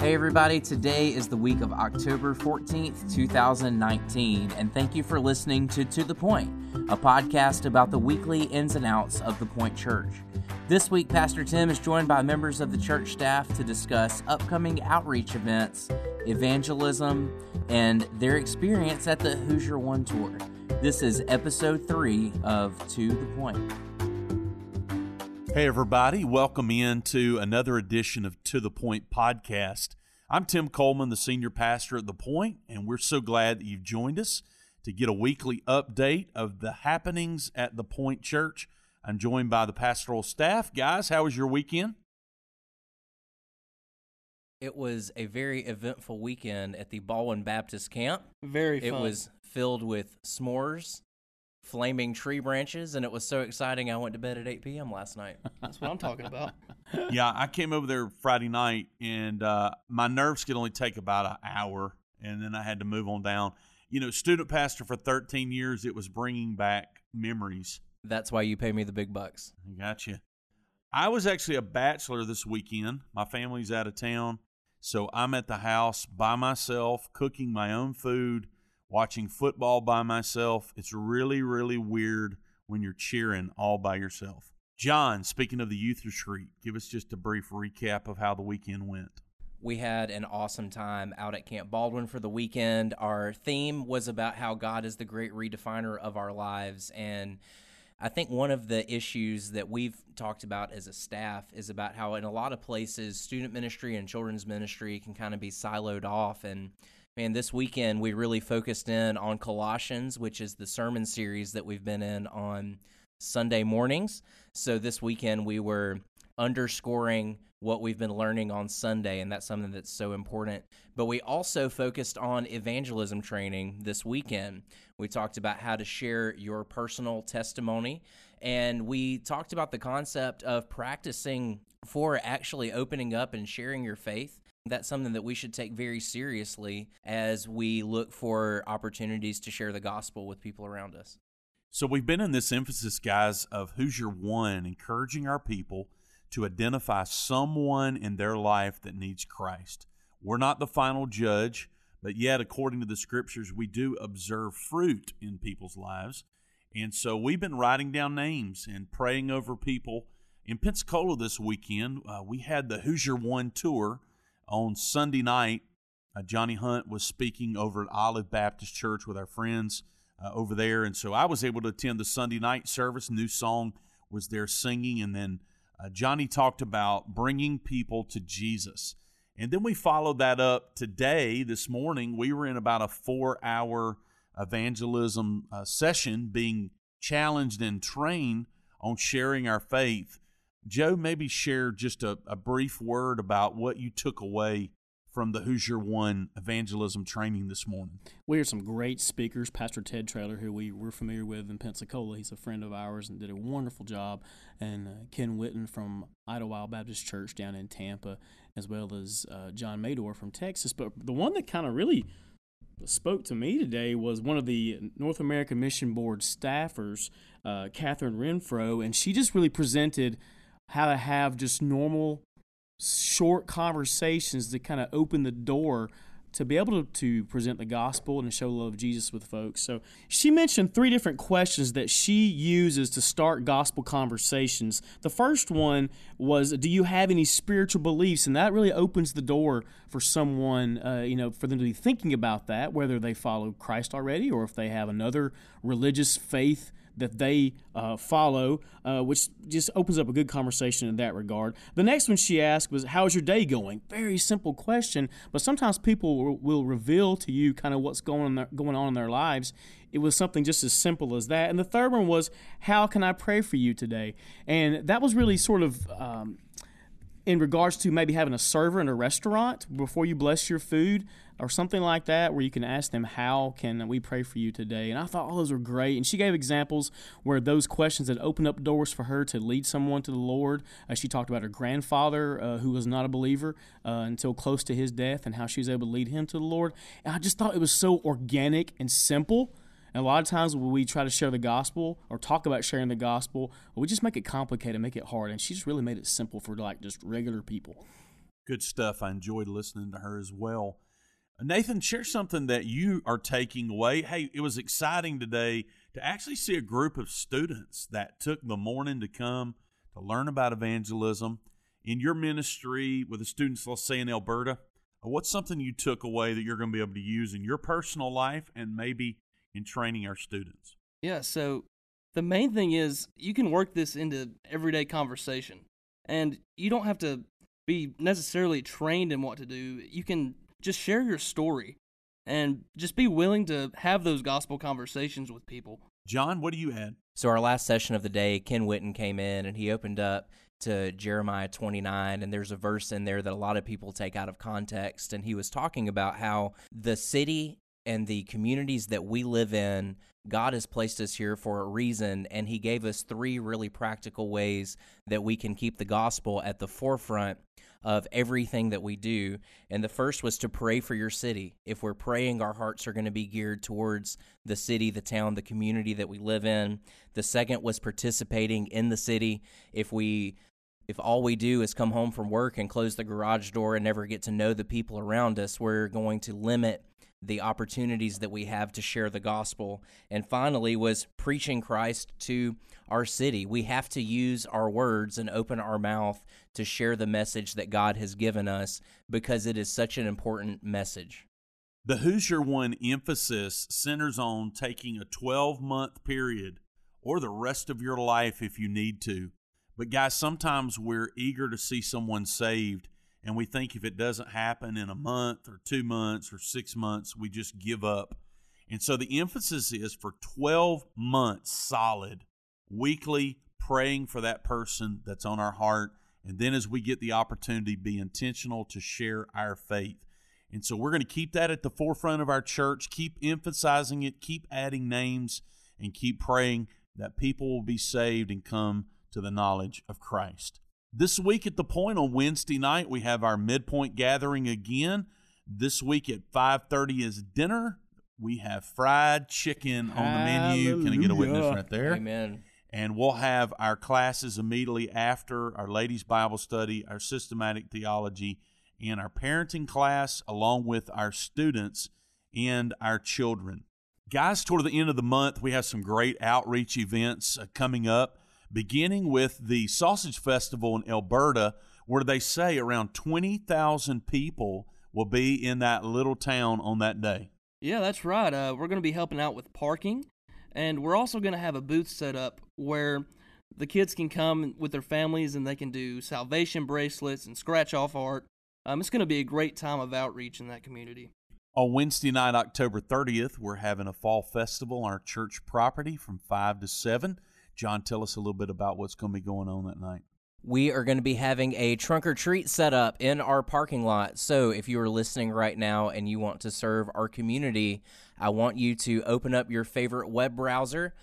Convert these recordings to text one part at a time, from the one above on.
Hey, everybody, today is the week of October 14th, 2019, and thank you for listening to To the Point, a podcast about the weekly ins and outs of the Point Church. This week, Pastor Tim is joined by members of the church staff to discuss upcoming outreach events, evangelism, and their experience at the Who's Your One Tour. This is episode three of To the Point. Hey, everybody, welcome in to another edition of To the Point podcast. I'm Tim Coleman, the senior pastor at The Point, and we're so glad that you've joined us to get a weekly update of the happenings at The Point Church. I'm joined by the pastoral staff. Guys, how was your weekend? It was a very eventful weekend at the Baldwin Baptist Camp. Very fun. It was filled with s'mores flaming tree branches, and it was so exciting. I went to bed at 8 p.m. last night. That's what I'm talking about. yeah, I came over there Friday night, and uh, my nerves could only take about an hour, and then I had to move on down. You know, student pastor for 13 years, it was bringing back memories. That's why you pay me the big bucks. I got. I was actually a bachelor this weekend. My family's out of town, so I'm at the house by myself, cooking my own food watching football by myself. It's really, really weird when you're cheering all by yourself. John, speaking of the youth retreat, give us just a brief recap of how the weekend went. We had an awesome time out at Camp Baldwin for the weekend. Our theme was about how God is the great redefiner of our lives. And I think one of the issues that we've talked about as a staff is about how, in a lot of places, student ministry and children's ministry can kind of be siloed off. And Man, this weekend we really focused in on Colossians, which is the sermon series that we've been in on Sunday mornings. So this weekend we were underscoring what we've been learning on Sunday, and that's something that's so important. But we also focused on evangelism training this weekend. We talked about how to share your personal testimony, and we talked about the concept of practicing for actually opening up and sharing your faith that's something that we should take very seriously as we look for opportunities to share the gospel with people around us. So, we've been in this emphasis, guys, of who's your One, encouraging our people to identify someone in their life that needs Christ. We're not the final judge, but yet, according to the scriptures, we do observe fruit in people's lives. And so, we've been writing down names and praying over people. In Pensacola this weekend, uh, we had the Who's Your One tour on Sunday night, uh, Johnny Hunt was speaking over at Olive Baptist Church with our friends uh, over there. And so I was able to attend the Sunday night service. New song was there singing. And then uh, Johnny talked about bringing people to Jesus. And then we followed that up today, this morning. We were in about a four hour evangelism uh, session being challenged and trained on sharing our faith Joe, maybe share just a, a brief word about what you took away from the Who's Your One evangelism training this morning. We heard some great speakers. Pastor Ted Traylor, who we were familiar with in Pensacola, he's a friend of ours and did a wonderful job. And uh, Ken Whitten from Idlewild Baptist Church down in Tampa, as well as uh, John Meador from Texas. But the one that kind of really spoke to me today was one of the North American Mission Board staffers, uh, Catherine Renfro, and she just really presented – how to have just normal, short conversations to kind of open the door to be able to, to present the gospel and show love of Jesus with folks. So she mentioned three different questions that she uses to start gospel conversations. The first one was, "Do you have any spiritual beliefs?" And that really opens the door for someone, uh, you know, for them to be thinking about that, whether they follow Christ already or if they have another religious faith that they uh, follow, uh, which just opens up a good conversation in that regard. The next one she asked was, How's your day going? Very simple question, but sometimes people will, reveal to you kind of what's going on, going on in their lives. It was something just as simple as that. And the third one was, How can I pray for you today? And that was really sort of. Um, in regards to maybe having a server in a restaurant before you bless your food or something like that where you can ask them how can we pray for you today? And i thought all those were great. And she gave examples where those questions had opened up doors for her to lead someone to the lord. Uh, she talked about her grandfather uh, who was not a believer uh, until close to his death and how she was able to lead him to the lord. And i just thought it was so organic and simple and a lot of times when we try to share the gospel or talk about sharing the gospel, we just make it complicated, make it hard. And she just really made it simple for like just regular people. Good stuff. I enjoyed listening to her as well. Nathan, share something that you are taking away. Hey, it was exciting today to actually see a group of students that took the morning to come to learn about evangelism in your ministry with the students, let's say in Alberta. What's something you took away that you're going to be able to use in your personal life and maybe in training our students? Yeah, so the main thing is you can work this into everyday conversation. And you don't have to be necessarily trained in what to do. You can just share your story and just be willing to have those gospel conversations with people. John, what do you add? So, our last session of the day, Ken Whitten came in and he opened up to Jeremiah 29, and there's a verse in there that a lot of people take out of context. And he was talking about how the city and the communities that we live in, God has placed us here for a reason, and He gave us three really practical ways that we can keep the gospel at the forefront of everything that we do. And the first was to pray for your city. If we're praying, our hearts are going to be geared towards the city, the town, the community that we live in. The second was participating in the city. If we if all we do is come home from work and close the garage door and never get to know the people around us, we're going to limit the opportunities that we have to share the gospel. And finally, was preaching Christ to our city. We have to use our words and open our mouth to share the message that God has given us because it is such an important message. The Who's Your One emphasis centers on taking a 12 month period or the rest of your life if you need to. But, guys, sometimes we're eager to see someone saved and we think if it doesn't happen in a month or two months or six months, we just give up. And so the emphasis is for 12 months solid, weekly praying for that person that's on our heart. And then as we get the opportunity, be intentional to share our faith. And so we're going to keep that at the forefront of our church, keep emphasizing it, keep adding names, and keep praying that people will be saved and come to the knowledge of Christ. This week at the point on Wednesday night, we have our midpoint gathering again. This week at 5:30 is dinner. We have fried chicken on the menu. Can I get a witness right there? Amen. And we'll have our classes immediately after our ladies' Bible study, our systematic theology, and our parenting class, along with our students and our children. Guys, toward the end of the month, we have some great outreach events uh, coming up beginning with the Sausage Festival in Alberta, where they say around 20,000 people will be in that little town on that day. Yeah, that's right. Uh, we're going to be helping out with parking, and we're also going to have a booth set up where the kids can come with their families and they can do salvation bracelets and scratch off art. Um, it's going to be a great time of outreach in that community. On Wednesday night, October 30th, we're having a fall festival on our church property from 5 to 7. John, tell us a little bit about what's going to be going on that night. We are going to be having a trunk or treat set up in our parking lot. So if you are listening right now and you want to serve our community, I want you to open up your favorite web browser,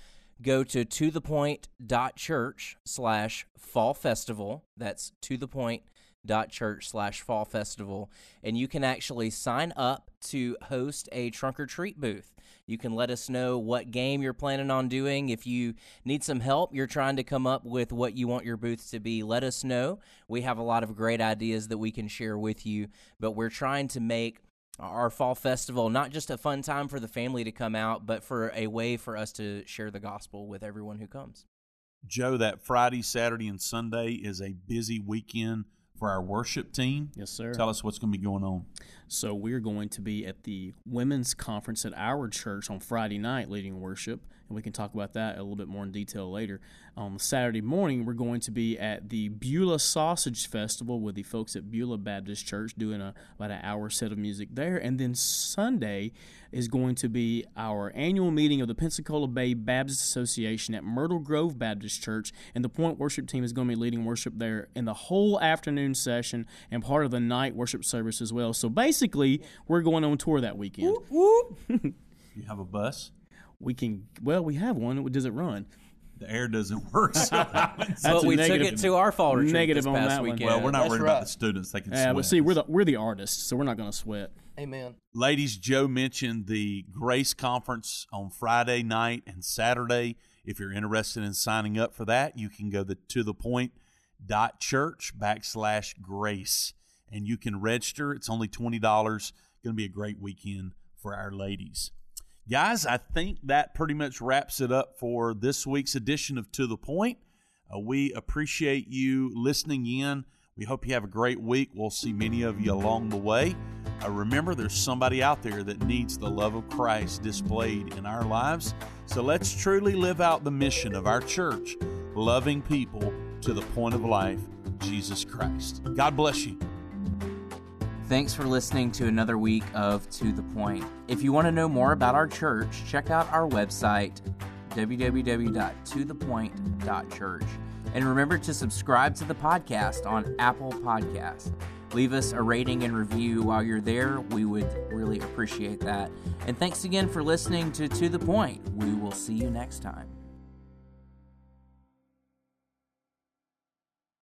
go to tothepoint.church slash fall festival. That's to the point church slash fall festival and you can actually sign up to host a trunk or treat booth. You can let us know what game you're planning on doing. If you need some help you're trying to come up with what you want your booth to be let us know. We have a lot of great ideas that we can share with you but we're trying to make our fall festival not just a fun time for the family to come out but for a way for us to share the gospel with everyone who comes. Joe that friday saturday and sunday is a busy weekend for our worship team. Yes, sir. Tell us what's going to be going on. So, we're going to be at the women's conference at our church on Friday night leading worship and we can talk about that a little bit more in detail later. On Saturday morning, we're going to be at the Beulah Sausage Festival with the folks at Beulah Baptist Church doing a, about an hour set of music there. And then Sunday is going to be our annual meeting of the Pensacola Bay Baptist Association at Myrtle Grove Baptist Church. And the Point Worship team is going to be leading worship there in the whole afternoon session and part of the night worship service as well. So basically, we're going on tour that weekend. you have a bus? We can well we have one does it run the air doesn't work so but we took it to our fall retreat negative on that weekend. well we're not That's worried right. about the students they can yeah sweat. but see we're the we're the artists so we're not going to sweat Amen. ladies joe mentioned the grace conference on friday night and saturday if you're interested in signing up for that you can go to, to the point dot church backslash grace and you can register. It's only $20. Going to be a great weekend for our ladies. Guys, I think that pretty much wraps it up for this week's edition of To the Point. Uh, we appreciate you listening in. We hope you have a great week. We'll see many of you along the way. Uh, remember, there's somebody out there that needs the love of Christ displayed in our lives. So let's truly live out the mission of our church, loving people to the point of life, Jesus Christ. God bless you. Thanks for listening to another week of To the Point. If you want to know more about our church, check out our website, www.tothepoint.church. And remember to subscribe to the podcast on Apple Podcasts. Leave us a rating and review while you're there. We would really appreciate that. And thanks again for listening to To the Point. We will see you next time.